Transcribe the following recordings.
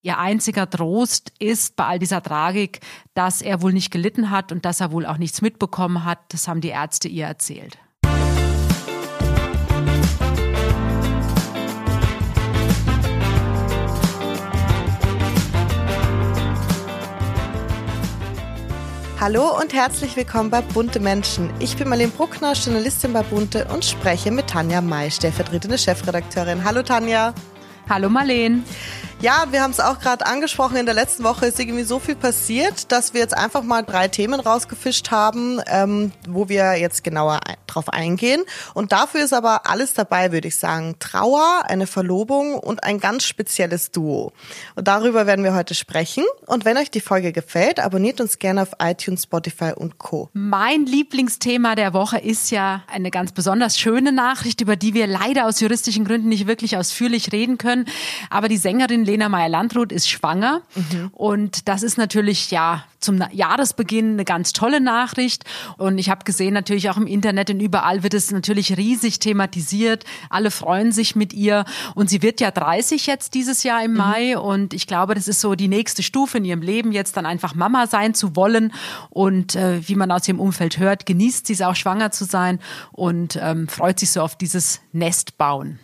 Ihr einziger Trost ist bei all dieser Tragik, dass er wohl nicht gelitten hat und dass er wohl auch nichts mitbekommen hat. Das haben die Ärzte ihr erzählt. Hallo und herzlich willkommen bei Bunte Menschen. Ich bin Marlene Bruckner, Journalistin bei Bunte und spreche mit Tanja May, stellvertretende Chefredakteurin. Hallo Tanja. Hallo Marlene. Ja, wir haben es auch gerade angesprochen, in der letzten Woche ist irgendwie so viel passiert, dass wir jetzt einfach mal drei Themen rausgefischt haben, ähm, wo wir jetzt genauer drauf eingehen. Und dafür ist aber alles dabei, würde ich sagen. Trauer, eine Verlobung und ein ganz spezielles Duo. Und darüber werden wir heute sprechen. Und wenn euch die Folge gefällt, abonniert uns gerne auf iTunes, Spotify und Co. Mein Lieblingsthema der Woche ist ja eine ganz besonders schöne Nachricht, über die wir leider aus juristischen Gründen nicht wirklich ausführlich reden können. Aber die Sängerin Lena Meyer-Landrut ist schwanger. Mhm. Und das ist natürlich, ja, zum Jahresbeginn eine ganz tolle Nachricht. Und ich habe gesehen, natürlich auch im Internet und überall wird es natürlich riesig thematisiert. Alle freuen sich mit ihr. Und sie wird ja 30 jetzt dieses Jahr im mhm. Mai. Und ich glaube, das ist so die nächste Stufe in ihrem Leben, jetzt dann einfach Mama sein zu wollen. Und äh, wie man aus ihrem Umfeld hört, genießt sie es auch schwanger zu sein und ähm, freut sich so auf dieses Nest bauen.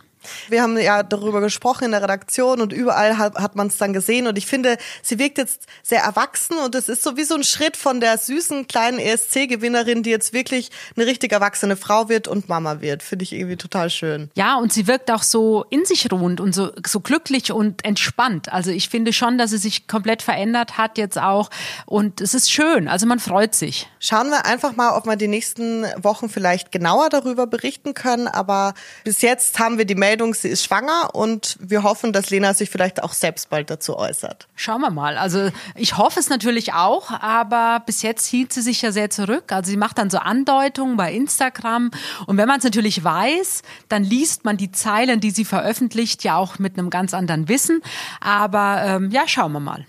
Wir haben ja darüber gesprochen in der Redaktion und überall hat, hat man es dann gesehen und ich finde, sie wirkt jetzt sehr erwachsen und es ist so wie so ein Schritt von der süßen kleinen ESC-Gewinnerin, die jetzt wirklich eine richtig erwachsene Frau wird und Mama wird. Finde ich irgendwie total schön. Ja, und sie wirkt auch so in sich ruhend und so, so glücklich und entspannt. Also ich finde schon, dass sie sich komplett verändert hat jetzt auch und es ist schön. Also man freut sich. Schauen wir einfach mal, ob wir die nächsten Wochen vielleicht genauer darüber berichten können, aber bis jetzt haben wir die Mail Meldung, sie ist schwanger und wir hoffen, dass Lena sich vielleicht auch selbst bald dazu äußert. Schauen wir mal. Also ich hoffe es natürlich auch, aber bis jetzt hielt sie sich ja sehr zurück. Also sie macht dann so Andeutungen bei Instagram und wenn man es natürlich weiß, dann liest man die Zeilen, die sie veröffentlicht, ja auch mit einem ganz anderen Wissen. Aber ähm, ja, schauen wir mal.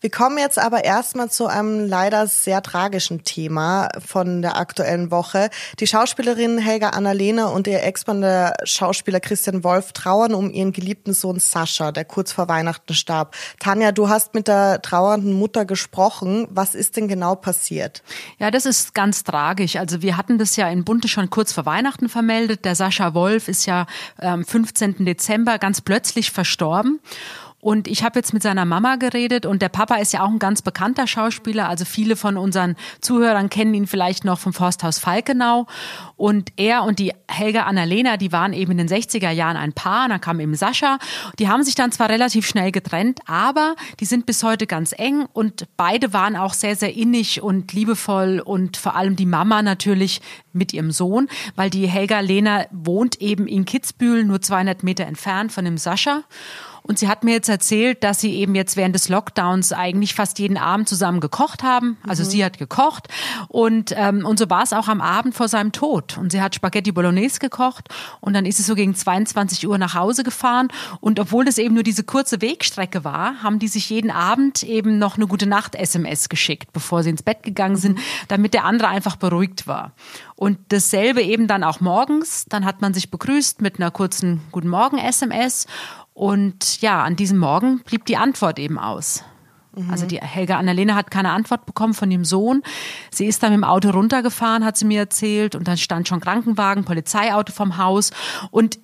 Wir kommen jetzt aber erstmal zu einem leider sehr tragischen Thema von der aktuellen Woche. Die Schauspielerin Helga Annalena und ihr Ex-Mann, der Schauspieler Christian Wolf, trauern um ihren geliebten Sohn Sascha, der kurz vor Weihnachten starb. Tanja, du hast mit der trauernden Mutter gesprochen. Was ist denn genau passiert? Ja, das ist ganz tragisch. Also wir hatten das ja in Bunte schon kurz vor Weihnachten vermeldet. Der Sascha Wolf ist ja am 15. Dezember ganz plötzlich verstorben. Und ich habe jetzt mit seiner Mama geredet und der Papa ist ja auch ein ganz bekannter Schauspieler. Also viele von unseren Zuhörern kennen ihn vielleicht noch vom Forsthaus Falkenau. Und er und die Helga Annalena, die waren eben in den 60er Jahren ein Paar. Dann kam eben Sascha. Die haben sich dann zwar relativ schnell getrennt, aber die sind bis heute ganz eng und beide waren auch sehr, sehr innig und liebevoll und vor allem die Mama natürlich mit ihrem Sohn, weil die Helga Lena wohnt eben in Kitzbühel, nur 200 Meter entfernt von dem Sascha. Und sie hat mir jetzt erzählt, dass sie eben jetzt während des Lockdowns eigentlich fast jeden Abend zusammen gekocht haben. Also mhm. sie hat gekocht und, ähm, und so war es auch am Abend vor seinem Tod. Und sie hat Spaghetti Bolognese gekocht und dann ist sie so gegen 22 Uhr nach Hause gefahren. Und obwohl das eben nur diese kurze Wegstrecke war, haben die sich jeden Abend eben noch eine gute Nacht-SMS geschickt, bevor sie ins Bett gegangen sind, damit der andere einfach beruhigt war. Und dasselbe eben dann auch morgens. Dann hat man sich begrüßt mit einer kurzen Guten Morgen-SMS und ja, an diesem Morgen blieb die Antwort eben aus. Mhm. Also die Helga Annalena hat keine Antwort bekommen von dem Sohn. Sie ist dann mit dem Auto runtergefahren, hat sie mir erzählt, und dann stand schon Krankenwagen, Polizeiauto vom Haus. Und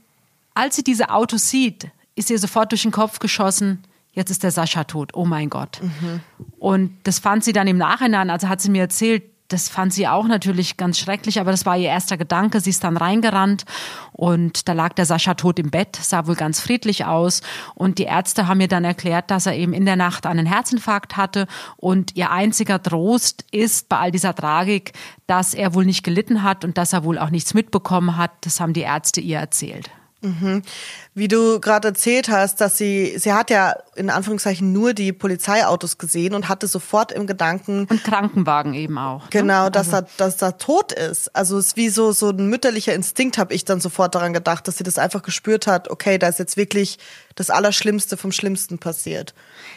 als sie diese Autos sieht, ist ihr sofort durch den Kopf geschossen, jetzt ist der Sascha tot, oh mein Gott. Mhm. Und das fand sie dann im Nachhinein, also hat sie mir erzählt, das fand sie auch natürlich ganz schrecklich, aber das war ihr erster Gedanke. Sie ist dann reingerannt und da lag der Sascha tot im Bett, sah wohl ganz friedlich aus. Und die Ärzte haben mir dann erklärt, dass er eben in der Nacht einen Herzinfarkt hatte. Und ihr einziger Trost ist bei all dieser Tragik, dass er wohl nicht gelitten hat und dass er wohl auch nichts mitbekommen hat. Das haben die Ärzte ihr erzählt. Mhm. Wie du gerade erzählt hast, dass sie, sie hat ja in Anführungszeichen nur die Polizeiautos gesehen und hatte sofort im Gedanken. Und Krankenwagen eben auch. Ne? Genau, ne? dass, also. er, dass er tot ist. Also es ist wie so, so ein mütterlicher Instinkt, habe ich dann sofort daran gedacht, dass sie das einfach gespürt hat, okay, da ist jetzt wirklich das Allerschlimmste vom Schlimmsten passiert.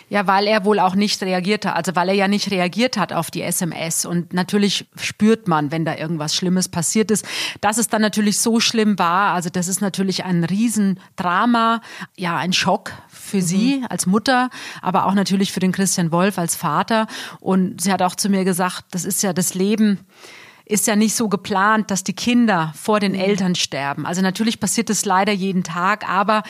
Ja, weil er wohl auch nicht reagierte, also weil er ja nicht reagiert hat auf die SMS. Und natürlich spürt man, wenn da irgendwas Schlimmes passiert ist. Dass es dann natürlich so schlimm war, also das ist natürlich ein Riesendrama, ja, ein Schock für mhm. sie als Mutter, aber auch natürlich für den Christian Wolf als Vater. Und sie hat auch zu mir gesagt, das ist ja das Leben ist ja nicht so geplant, dass die Kinder vor den mhm. Eltern sterben. Also natürlich passiert es leider jeden Tag, aber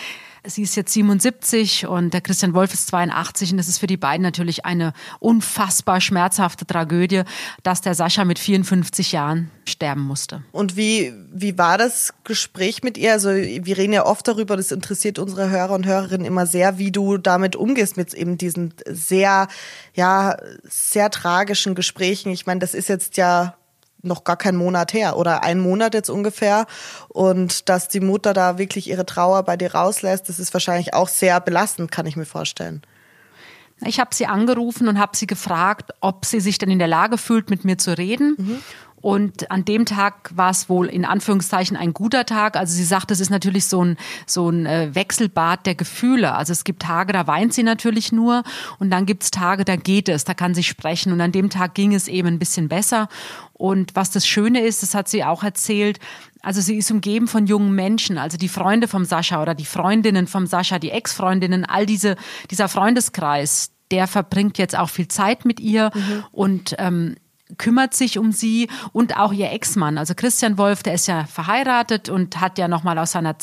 sie ist jetzt 77 und der Christian Wolf ist 82 und das ist für die beiden natürlich eine unfassbar schmerzhafte Tragödie, dass der Sascha mit 54 Jahren sterben musste. Und wie, wie war das Gespräch mit ihr? Also wir reden ja oft darüber, das interessiert unsere Hörer und Hörerinnen immer sehr, wie du damit umgehst mit eben diesen sehr, ja, sehr tragischen Gesprächen. Ich meine, das ist jetzt ja noch gar kein Monat her oder ein Monat jetzt ungefähr. Und dass die Mutter da wirklich ihre Trauer bei dir rauslässt, das ist wahrscheinlich auch sehr belastend, kann ich mir vorstellen. Ich habe sie angerufen und habe sie gefragt, ob sie sich denn in der Lage fühlt, mit mir zu reden. Mhm. Und an dem Tag war es wohl in Anführungszeichen ein guter Tag. Also sie sagt, es ist natürlich so ein, so ein äh, Wechselbad der Gefühle. Also es gibt Tage, da weint sie natürlich nur und dann gibt es Tage, da geht es, da kann sie sprechen. Und an dem Tag ging es eben ein bisschen besser. Und was das Schöne ist, das hat sie auch erzählt, also sie ist umgeben von jungen Menschen, also die Freunde vom Sascha oder die Freundinnen vom Sascha, die Ex-Freundinnen, all diese, dieser Freundeskreis, der verbringt jetzt auch viel Zeit mit ihr mhm. und ähm, kümmert sich um sie und auch ihr Ex-Mann. Also Christian Wolf, der ist ja verheiratet und hat ja nochmal aus seiner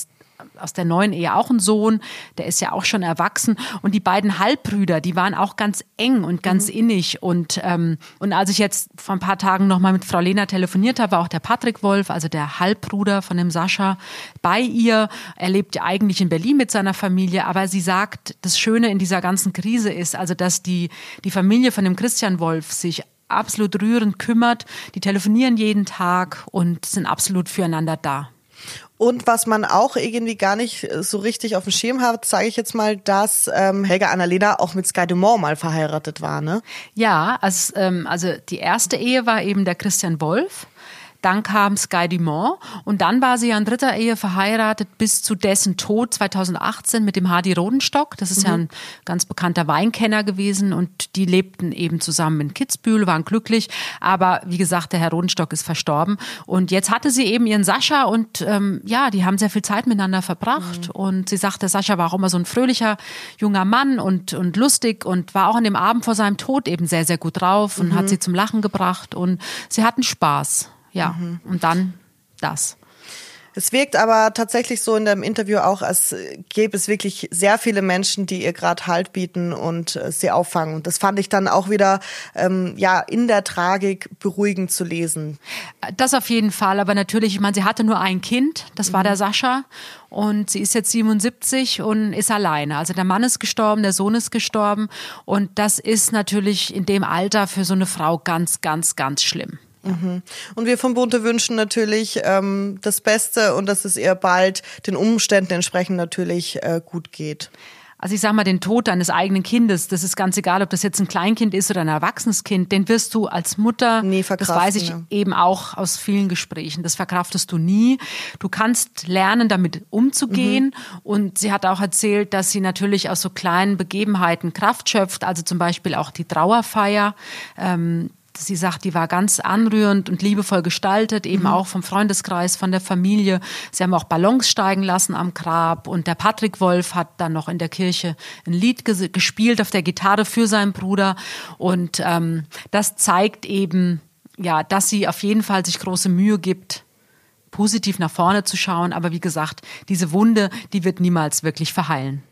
aus der neuen Ehe auch einen Sohn, der ist ja auch schon erwachsen. Und die beiden Halbbrüder, die waren auch ganz eng und ganz mhm. innig. Und, ähm, und als ich jetzt vor ein paar Tagen nochmal mit Frau Lena telefoniert habe, war auch der Patrick Wolf, also der Halbbruder von dem Sascha, bei ihr. Er lebt ja eigentlich in Berlin mit seiner Familie, aber sie sagt, das Schöne in dieser ganzen Krise ist, also dass die, die Familie von dem Christian Wolf sich absolut rührend kümmert. Die telefonieren jeden Tag und sind absolut füreinander da. Und was man auch irgendwie gar nicht so richtig auf dem Schirm hat, sage ich jetzt mal, dass ähm, Helga Annalena auch mit Sky Dumont mal verheiratet war, ne? Ja, also, ähm, also die erste Ehe war eben der Christian Wolf. Dann kam Sky Dumont und dann war sie ja in dritter Ehe verheiratet bis zu dessen Tod 2018 mit dem Hardy Rodenstock. Das ist mhm. ja ein ganz bekannter Weinkenner gewesen und die lebten eben zusammen in Kitzbühel, waren glücklich. Aber wie gesagt, der Herr Rodenstock ist verstorben und jetzt hatte sie eben ihren Sascha und ähm, ja, die haben sehr viel Zeit miteinander verbracht mhm. und sie sagte, Sascha war auch immer so ein fröhlicher junger Mann und, und lustig und war auch an dem Abend vor seinem Tod eben sehr, sehr gut drauf und mhm. hat sie zum Lachen gebracht und sie hatten Spaß. Ja, mhm. und dann das. Es wirkt aber tatsächlich so in dem Interview auch, als gäbe es wirklich sehr viele Menschen, die ihr gerade Halt bieten und äh, sie auffangen. Und das fand ich dann auch wieder ähm, ja in der Tragik beruhigend zu lesen. Das auf jeden Fall, aber natürlich, ich meine, sie hatte nur ein Kind, das war mhm. der Sascha. Und sie ist jetzt 77 und ist alleine. Also der Mann ist gestorben, der Sohn ist gestorben. Und das ist natürlich in dem Alter für so eine Frau ganz, ganz, ganz schlimm. Mhm. Und wir vom Bunte wünschen natürlich ähm, das Beste und dass es ihr bald den Umständen entsprechend natürlich äh, gut geht. Also ich sage mal, den Tod deines eigenen Kindes, das ist ganz egal, ob das jetzt ein Kleinkind ist oder ein erwachsenes Kind, den wirst du als Mutter, nie das weiß ich eben auch aus vielen Gesprächen, das verkraftest du nie. Du kannst lernen, damit umzugehen. Mhm. Und sie hat auch erzählt, dass sie natürlich aus so kleinen Begebenheiten Kraft schöpft, also zum Beispiel auch die Trauerfeier. Ähm, sie sagt, die war ganz anrührend und liebevoll gestaltet, eben mhm. auch vom Freundeskreis, von der Familie. Sie haben auch Ballons steigen lassen am Grab und der Patrick Wolf hat dann noch in der Kirche ein Lied gespielt auf der Gitarre für seinen Bruder und ähm, das zeigt eben, ja, dass sie auf jeden Fall sich große Mühe gibt, positiv nach vorne zu schauen. Aber wie gesagt, diese Wunde, die wird niemals wirklich verheilen.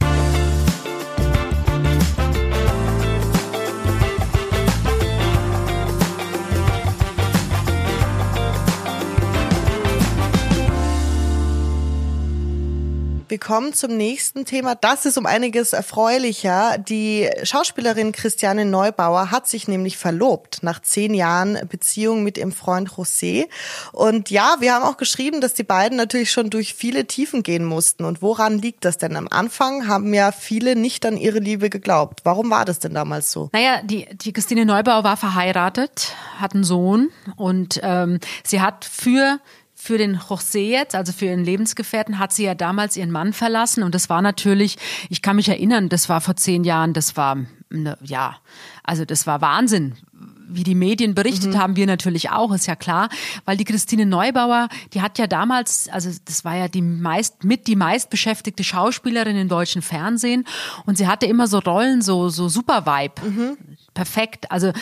Wir kommen zum nächsten Thema. Das ist um einiges erfreulicher. Die Schauspielerin Christiane Neubauer hat sich nämlich verlobt nach zehn Jahren Beziehung mit ihrem Freund José. Und ja, wir haben auch geschrieben, dass die beiden natürlich schon durch viele Tiefen gehen mussten. Und woran liegt das denn? Am Anfang haben ja viele nicht an ihre Liebe geglaubt. Warum war das denn damals so? Naja, die, die Christine Neubauer war verheiratet, hat einen Sohn und ähm, sie hat für für den José jetzt, also für ihren Lebensgefährten, hat sie ja damals ihren Mann verlassen und das war natürlich, ich kann mich erinnern, das war vor zehn Jahren, das war, eine, ja, also das war Wahnsinn, wie die Medien berichtet mhm. haben, wir natürlich auch, ist ja klar, weil die Christine Neubauer, die hat ja damals, also das war ja die meist mit die meistbeschäftigte Schauspielerin im deutschen Fernsehen und sie hatte immer so Rollen, so so super Vibe. Mhm perfekt. Also äh,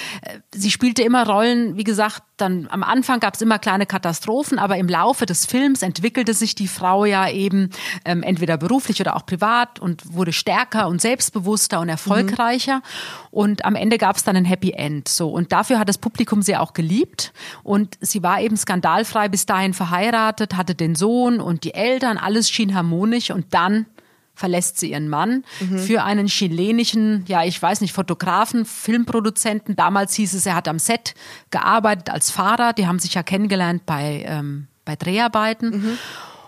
sie spielte immer Rollen, wie gesagt, dann am Anfang gab es immer kleine Katastrophen, aber im Laufe des Films entwickelte sich die Frau ja eben ähm, entweder beruflich oder auch privat und wurde stärker und selbstbewusster und erfolgreicher. Mhm. Und am Ende gab es dann ein Happy End. So und dafür hat das Publikum sie auch geliebt und sie war eben skandalfrei bis dahin verheiratet, hatte den Sohn und die Eltern, alles schien harmonisch und dann verlässt sie ihren Mann mhm. für einen chilenischen, ja, ich weiß nicht, Fotografen, Filmproduzenten. Damals hieß es, er hat am Set gearbeitet als Fahrer. Die haben sich ja kennengelernt bei, ähm, bei Dreharbeiten. Mhm.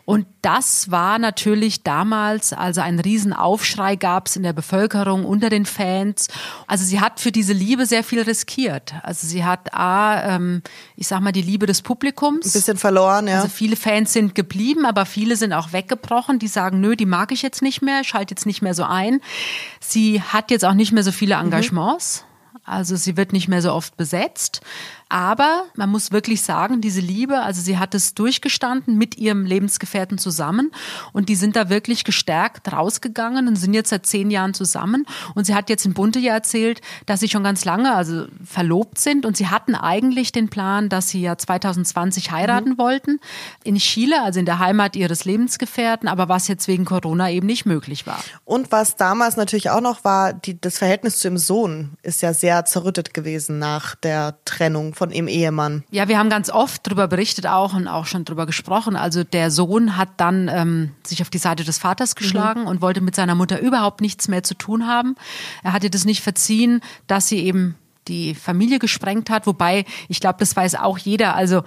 Und das war natürlich damals, also ein Riesenaufschrei gab es in der Bevölkerung, unter den Fans. Also sie hat für diese Liebe sehr viel riskiert. Also sie hat A, ähm, ich sag mal, die Liebe des Publikums. Ein bisschen verloren, ja. Also viele Fans sind geblieben, aber viele sind auch weggebrochen. Die sagen, nö, die mag ich jetzt nicht mehr, schalte jetzt nicht mehr so ein. Sie hat jetzt auch nicht mehr so viele mhm. Engagements. Mhm. Also sie wird nicht mehr so oft besetzt. Aber man muss wirklich sagen, diese Liebe, also sie hat es durchgestanden mit ihrem Lebensgefährten zusammen und die sind da wirklich gestärkt rausgegangen und sind jetzt seit zehn Jahren zusammen. Und sie hat jetzt in Bunte ja erzählt, dass sie schon ganz lange also verlobt sind und sie hatten eigentlich den Plan, dass sie ja 2020 heiraten mhm. wollten in Chile, also in der Heimat ihres Lebensgefährten, aber was jetzt wegen Corona eben nicht möglich war. Und was damals natürlich auch noch war, die, das Verhältnis zu ihrem Sohn ist ja sehr zerrüttet gewesen nach der Trennung von ihrem Ehemann. Ja, wir haben ganz oft darüber berichtet auch und auch schon darüber gesprochen. Also der Sohn hat dann ähm, sich auf die Seite des Vaters geschlagen mhm. und wollte mit seiner Mutter überhaupt nichts mehr zu tun haben. Er hatte das nicht verziehen, dass sie eben die Familie gesprengt hat. Wobei, ich glaube, das weiß auch jeder. Also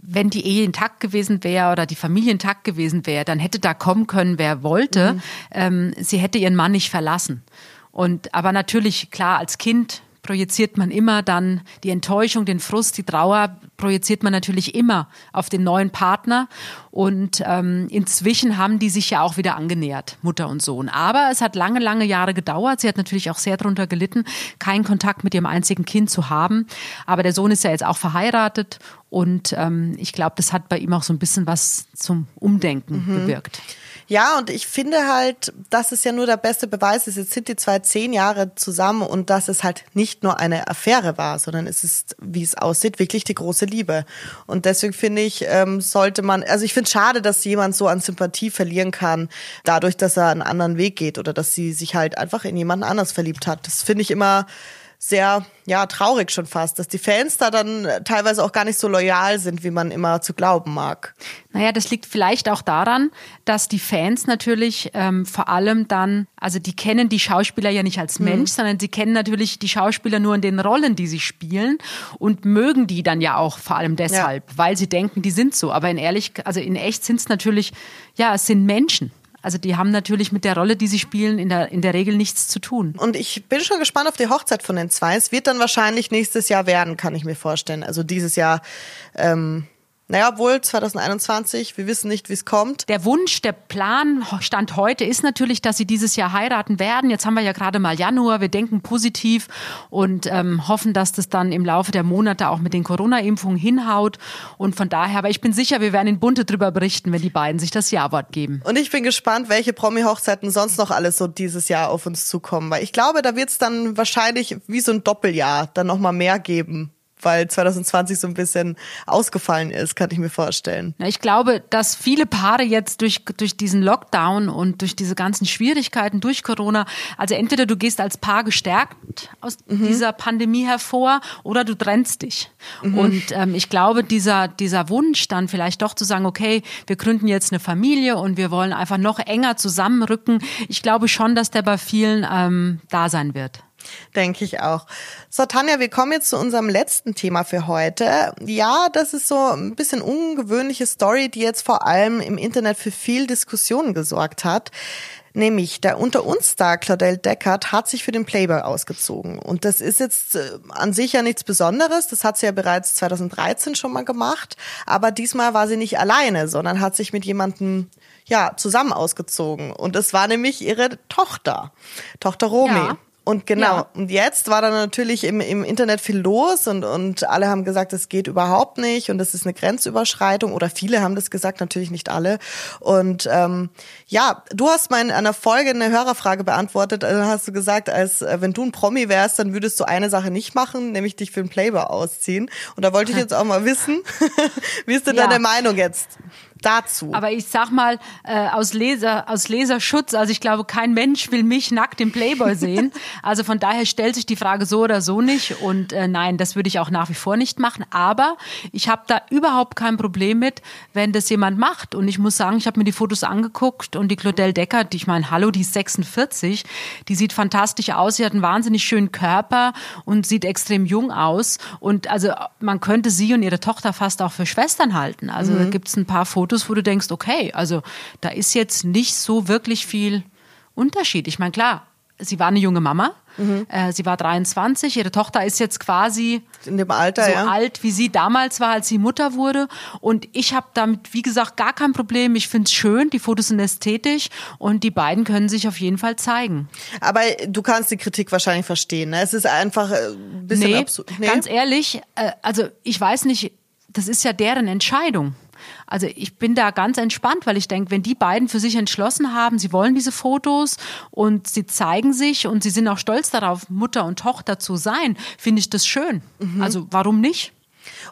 wenn die Ehe intakt gewesen wäre oder die Familie intakt gewesen wäre, dann hätte da kommen können, wer wollte. Mhm. Ähm, sie hätte ihren Mann nicht verlassen. Und aber natürlich klar als Kind projiziert man immer dann die Enttäuschung, den Frust, die Trauer, projiziert man natürlich immer auf den neuen Partner. Und ähm, inzwischen haben die sich ja auch wieder angenähert, Mutter und Sohn. Aber es hat lange, lange Jahre gedauert. Sie hat natürlich auch sehr darunter gelitten, keinen Kontakt mit ihrem einzigen Kind zu haben. Aber der Sohn ist ja jetzt auch verheiratet und ähm, ich glaube, das hat bei ihm auch so ein bisschen was zum Umdenken mhm. bewirkt. Ja, und ich finde halt, dass es ja nur der beste Beweis ist. Jetzt sind die zwei zehn Jahre zusammen und dass es halt nicht nur eine Affäre war, sondern es ist, wie es aussieht, wirklich die große Liebe. Und deswegen finde ich, ähm, sollte man, also ich finde es schade, dass jemand so an Sympathie verlieren kann, dadurch, dass er einen anderen Weg geht oder dass sie sich halt einfach in jemanden anders verliebt hat. Das finde ich immer sehr, ja, traurig schon fast, dass die Fans da dann teilweise auch gar nicht so loyal sind, wie man immer zu glauben mag. Naja, das liegt vielleicht auch daran, dass die Fans natürlich ähm, vor allem dann, also die kennen die Schauspieler ja nicht als mhm. Mensch, mhm. sondern sie kennen natürlich die Schauspieler nur in den Rollen, die sie spielen und mögen die dann ja auch vor allem deshalb, ja. weil sie denken, die sind so. Aber in ehrlich, also in echt sind es natürlich, ja, es sind Menschen. Also die haben natürlich mit der Rolle, die sie spielen, in der, in der Regel nichts zu tun. Und ich bin schon gespannt auf die Hochzeit von den zwei. Es wird dann wahrscheinlich nächstes Jahr werden, kann ich mir vorstellen. Also dieses Jahr ähm, naja, obwohl 2021, wir wissen nicht, wie es kommt. Der Wunsch, der Plan, Stand heute ist natürlich, dass sie dieses Jahr heiraten werden. Jetzt haben wir ja gerade mal Januar, wir denken positiv und ähm, hoffen, dass das dann im Laufe der Monate auch mit den Corona-Impfungen hinhaut. Und von daher, aber ich bin sicher, wir werden in Bunte drüber berichten, wenn die beiden sich das Ja-Wort geben. Und ich bin gespannt, welche Promi-Hochzeiten sonst noch alles so dieses Jahr auf uns zukommen. Weil ich glaube, da wird es dann wahrscheinlich wie so ein Doppeljahr dann nochmal mehr geben weil 2020 so ein bisschen ausgefallen ist, kann ich mir vorstellen. Ja, ich glaube, dass viele Paare jetzt durch, durch diesen Lockdown und durch diese ganzen Schwierigkeiten durch Corona, also entweder du gehst als Paar gestärkt aus mhm. dieser Pandemie hervor oder du trennst dich. Mhm. Und ähm, ich glaube, dieser, dieser Wunsch dann vielleicht doch zu sagen, okay, wir gründen jetzt eine Familie und wir wollen einfach noch enger zusammenrücken, ich glaube schon, dass der bei vielen ähm, da sein wird. Denke ich auch. So, Tanja, wir kommen jetzt zu unserem letzten Thema für heute. Ja, das ist so ein bisschen ungewöhnliche Story, die jetzt vor allem im Internet für viel Diskussion gesorgt hat. Nämlich der unter uns Star Claudel Deckard hat sich für den Playboy ausgezogen. Und das ist jetzt äh, an sich ja nichts Besonderes. Das hat sie ja bereits 2013 schon mal gemacht. Aber diesmal war sie nicht alleine, sondern hat sich mit jemandem ja, zusammen ausgezogen. Und es war nämlich ihre Tochter, Tochter Romy. Ja. Und genau, ja. und jetzt war da natürlich im, im Internet viel los und, und alle haben gesagt, es geht überhaupt nicht und das ist eine Grenzüberschreitung oder viele haben das gesagt, natürlich nicht alle. Und ähm, ja, du hast mal in einer Folge eine Hörerfrage beantwortet, also hast du gesagt, als äh, wenn du ein Promi wärst, dann würdest du eine Sache nicht machen, nämlich dich für einen Playboy ausziehen. Und da wollte ich jetzt auch mal wissen, wie ist denn ja. deine Meinung jetzt? Dazu. Aber ich sag mal, äh, aus, Leser, aus Leserschutz, also ich glaube, kein Mensch will mich nackt im Playboy sehen. Also von daher stellt sich die Frage so oder so nicht. Und äh, nein, das würde ich auch nach wie vor nicht machen. Aber ich habe da überhaupt kein Problem mit, wenn das jemand macht. Und ich muss sagen, ich habe mir die Fotos angeguckt und die Claudel Decker, die ich meine, hallo, die ist 46, die sieht fantastisch aus, sie hat einen wahnsinnig schönen Körper und sieht extrem jung aus. Und also man könnte sie und ihre Tochter fast auch für Schwestern halten. Also mhm. da gibt's ein paar Fotos Fotos, wo du denkst, okay, also da ist jetzt nicht so wirklich viel Unterschied. Ich meine, klar, sie war eine junge Mama, mhm. äh, sie war 23, ihre Tochter ist jetzt quasi in dem Alter, so ja. alt, wie sie damals war, als sie Mutter wurde. Und ich habe damit, wie gesagt, gar kein Problem. Ich finde es schön, die Fotos sind ästhetisch und die beiden können sich auf jeden Fall zeigen. Aber du kannst die Kritik wahrscheinlich verstehen. Ne? Es ist einfach äh, ein bisschen nee, absurd. Nee, ganz ehrlich, äh, also ich weiß nicht, das ist ja deren Entscheidung. Also ich bin da ganz entspannt, weil ich denke, wenn die beiden für sich entschlossen haben, sie wollen diese Fotos und sie zeigen sich und sie sind auch stolz darauf, Mutter und Tochter zu sein, finde ich das schön. Mhm. Also warum nicht?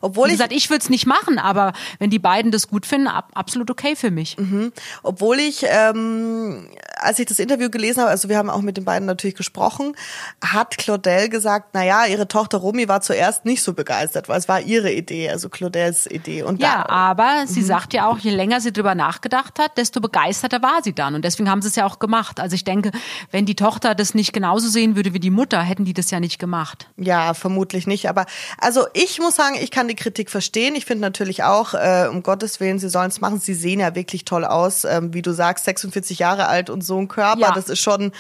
Obwohl Wie gesagt, ich, ich würde es nicht machen, aber wenn die beiden das gut finden, ab, absolut okay für mich. Mhm. Obwohl ich, ähm, als ich das Interview gelesen habe, also wir haben auch mit den beiden natürlich gesprochen, hat Claudel gesagt, na ja, ihre Tochter Romy war zuerst nicht so begeistert, weil es war ihre Idee, also Claudels Idee. Und ja, da, aber sie mhm. sagt ja auch, je länger sie drüber nachgedacht hat, desto begeisterter war sie dann. Und deswegen haben sie es ja auch gemacht. Also ich denke, wenn die Tochter das nicht genauso sehen würde wie die Mutter, hätten die das ja nicht gemacht. Ja, vermutlich nicht. Aber also ich muss sagen, ich kann die Kritik verstehen. Ich finde natürlich auch, äh, um Gottes Willen, sie sollen es machen. Sie sehen ja wirklich toll aus, ähm, wie du sagst, 46 Jahre alt und so ein Körper. Ja. Das ist schon,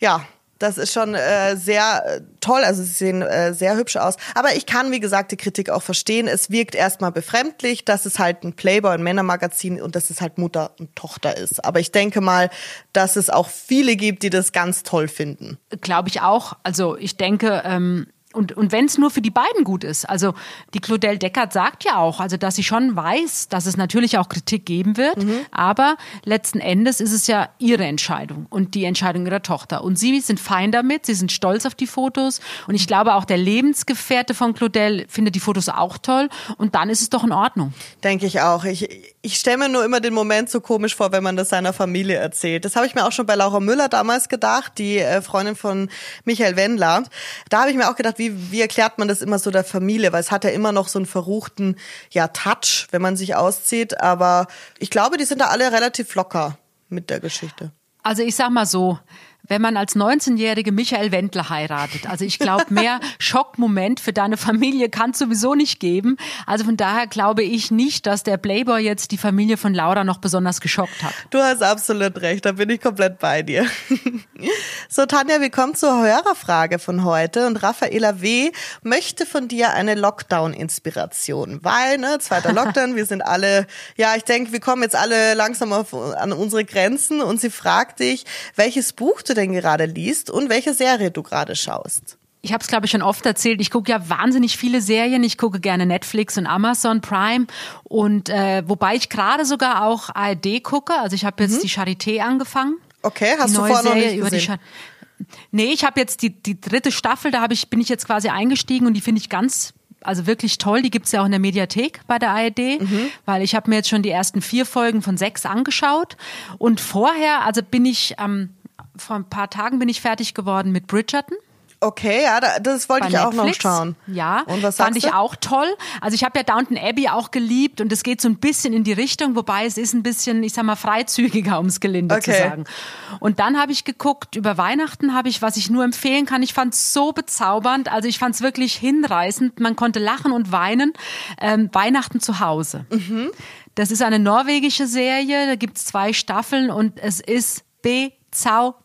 ja, das ist schon äh, sehr äh, toll, also sie sehen äh, sehr hübsch aus. Aber ich kann, wie gesagt, die Kritik auch verstehen. Es wirkt erstmal befremdlich, dass es halt ein Playboy, ein Männermagazin und dass es halt Mutter und Tochter ist. Aber ich denke mal, dass es auch viele gibt, die das ganz toll finden. Glaube ich auch. Also ich denke, ähm, und, und wenn es nur für die beiden gut ist. Also die Claudel Deckert sagt ja auch, also dass sie schon weiß, dass es natürlich auch Kritik geben wird, mhm. aber letzten Endes ist es ja ihre Entscheidung und die Entscheidung ihrer Tochter. Und sie sind fein damit, sie sind stolz auf die Fotos und ich glaube auch der Lebensgefährte von Claudel findet die Fotos auch toll und dann ist es doch in Ordnung. Denke ich auch. Ich, ich stelle mir nur immer den Moment so komisch vor, wenn man das seiner Familie erzählt. Das habe ich mir auch schon bei Laura Müller damals gedacht, die äh, Freundin von Michael Wendler. Da habe ich mir auch gedacht, wie, wie erklärt man das immer so der Familie? Weil es hat ja immer noch so einen verruchten ja, Touch, wenn man sich auszieht. Aber ich glaube, die sind da alle relativ locker mit der Geschichte. Also ich sag mal so, wenn man als 19-jährige Michael Wendler heiratet. Also ich glaube, mehr Schockmoment für deine Familie kann es sowieso nicht geben. Also von daher glaube ich nicht, dass der Playboy jetzt die Familie von Laura noch besonders geschockt hat. Du hast absolut recht, da bin ich komplett bei dir. So, Tanja, wir kommen zur Hörerfrage von heute und Raffaela W. möchte von dir eine Lockdown-Inspiration, weil, ne, zweiter Lockdown, wir sind alle, ja, ich denke, wir kommen jetzt alle langsam auf, an unsere Grenzen und sie fragt dich, welches Buch du denn gerade liest und welche Serie du gerade schaust ich habe es glaube ich schon oft erzählt, ich gucke ja wahnsinnig viele Serien. Ich gucke gerne Netflix und Amazon Prime und äh, wobei ich gerade sogar auch ARD gucke. Also ich habe jetzt mhm. die Charité angefangen. Okay, hast du vorher noch nicht gesehen? nee, ich habe jetzt die die dritte Staffel. Da habe ich bin ich jetzt quasi eingestiegen und die finde ich ganz also wirklich toll. Die gibt's ja auch in der Mediathek bei der ARD, mhm. weil ich habe mir jetzt schon die ersten vier Folgen von sechs angeschaut. Und vorher, also bin ich ähm, vor ein paar Tagen bin ich fertig geworden mit Bridgerton. Okay, ja, das wollte ich Netflix. auch noch schauen. Ja, und was fand ich du? auch toll. Also ich habe ja Downton Abbey auch geliebt und es geht so ein bisschen in die Richtung, wobei es ist ein bisschen, ich sag mal, freizügiger, ums Gelinde okay. zu sagen. Und dann habe ich geguckt, über Weihnachten habe ich, was ich nur empfehlen kann, ich fand es so bezaubernd, also ich fand es wirklich hinreißend, man konnte lachen und weinen, ähm, Weihnachten zu Hause. Mhm. Das ist eine norwegische Serie, da gibt es zwei Staffeln und es ist B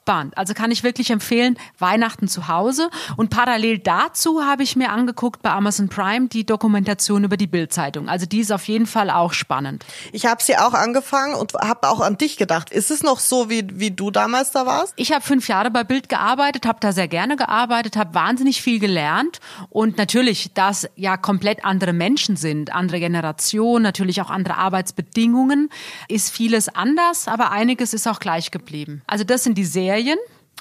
bezaubernd. Also kann ich wirklich empfehlen, Weihnachten zu Hause. Und parallel dazu habe ich mir angeguckt bei Amazon Prime die Dokumentation über die Bildzeitung. Also die ist auf jeden Fall auch spannend. Ich habe sie auch angefangen und habe auch an dich gedacht. Ist es noch so, wie, wie du damals da warst? Ich habe fünf Jahre bei Bild gearbeitet, habe da sehr gerne gearbeitet, habe wahnsinnig viel gelernt. Und natürlich, dass ja komplett andere Menschen sind, andere Generationen, natürlich auch andere Arbeitsbedingungen, ist vieles anders, aber einiges ist auch gleich geblieben. Also das sind die Serien.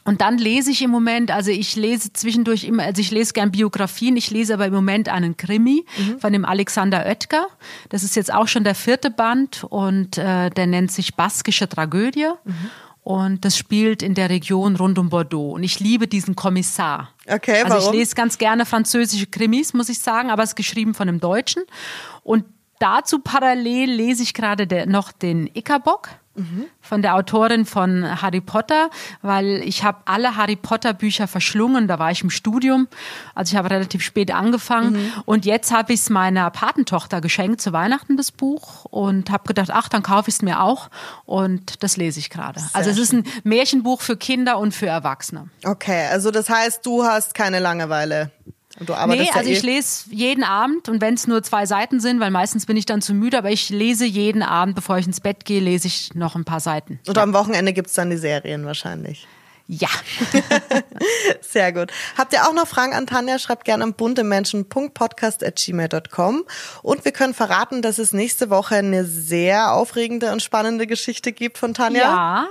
Und dann lese ich im Moment, also ich lese zwischendurch immer, also ich lese gern Biografien, ich lese aber im Moment einen Krimi mhm. von dem Alexander Oetker. Das ist jetzt auch schon der vierte Band und äh, der nennt sich Baskische Tragödie. Mhm. Und das spielt in der Region rund um Bordeaux. Und ich liebe diesen Kommissar. Okay, warum? Also ich lese ganz gerne französische Krimis, muss ich sagen, aber es ist geschrieben von einem Deutschen. Und dazu parallel lese ich gerade noch den Ickerbock von der Autorin von Harry Potter, weil ich habe alle Harry Potter Bücher verschlungen. Da war ich im Studium, also ich habe relativ spät angefangen mhm. und jetzt habe ich es meiner Patentochter geschenkt zu Weihnachten das Buch und habe gedacht, ach, dann kaufe ich es mir auch und das lese ich gerade. Also es ist ein Märchenbuch für Kinder und für Erwachsene. Okay, also das heißt, du hast keine Langeweile. Und du arbeitest nee, also ja ich eh lese jeden Abend und wenn es nur zwei Seiten sind, weil meistens bin ich dann zu müde, aber ich lese jeden Abend, bevor ich ins Bett gehe, lese ich noch ein paar Seiten. Und am Wochenende gibt's dann die Serien wahrscheinlich. Ja. Sehr gut. Habt ihr auch noch Fragen an Tanja? Schreibt gerne an buntemenschen.podcast.gmail.com. Und wir können verraten, dass es nächste Woche eine sehr aufregende und spannende Geschichte gibt von Tanja. Ja.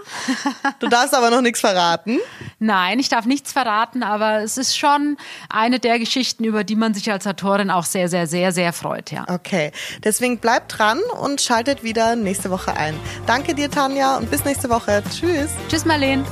du darfst aber noch nichts verraten. Nein, ich darf nichts verraten, aber es ist schon eine der Geschichten, über die man sich als Autorin auch sehr, sehr, sehr, sehr freut, ja. Okay. Deswegen bleibt dran und schaltet wieder nächste Woche ein. Danke dir, Tanja, und bis nächste Woche. Tschüss. Tschüss, Marlene.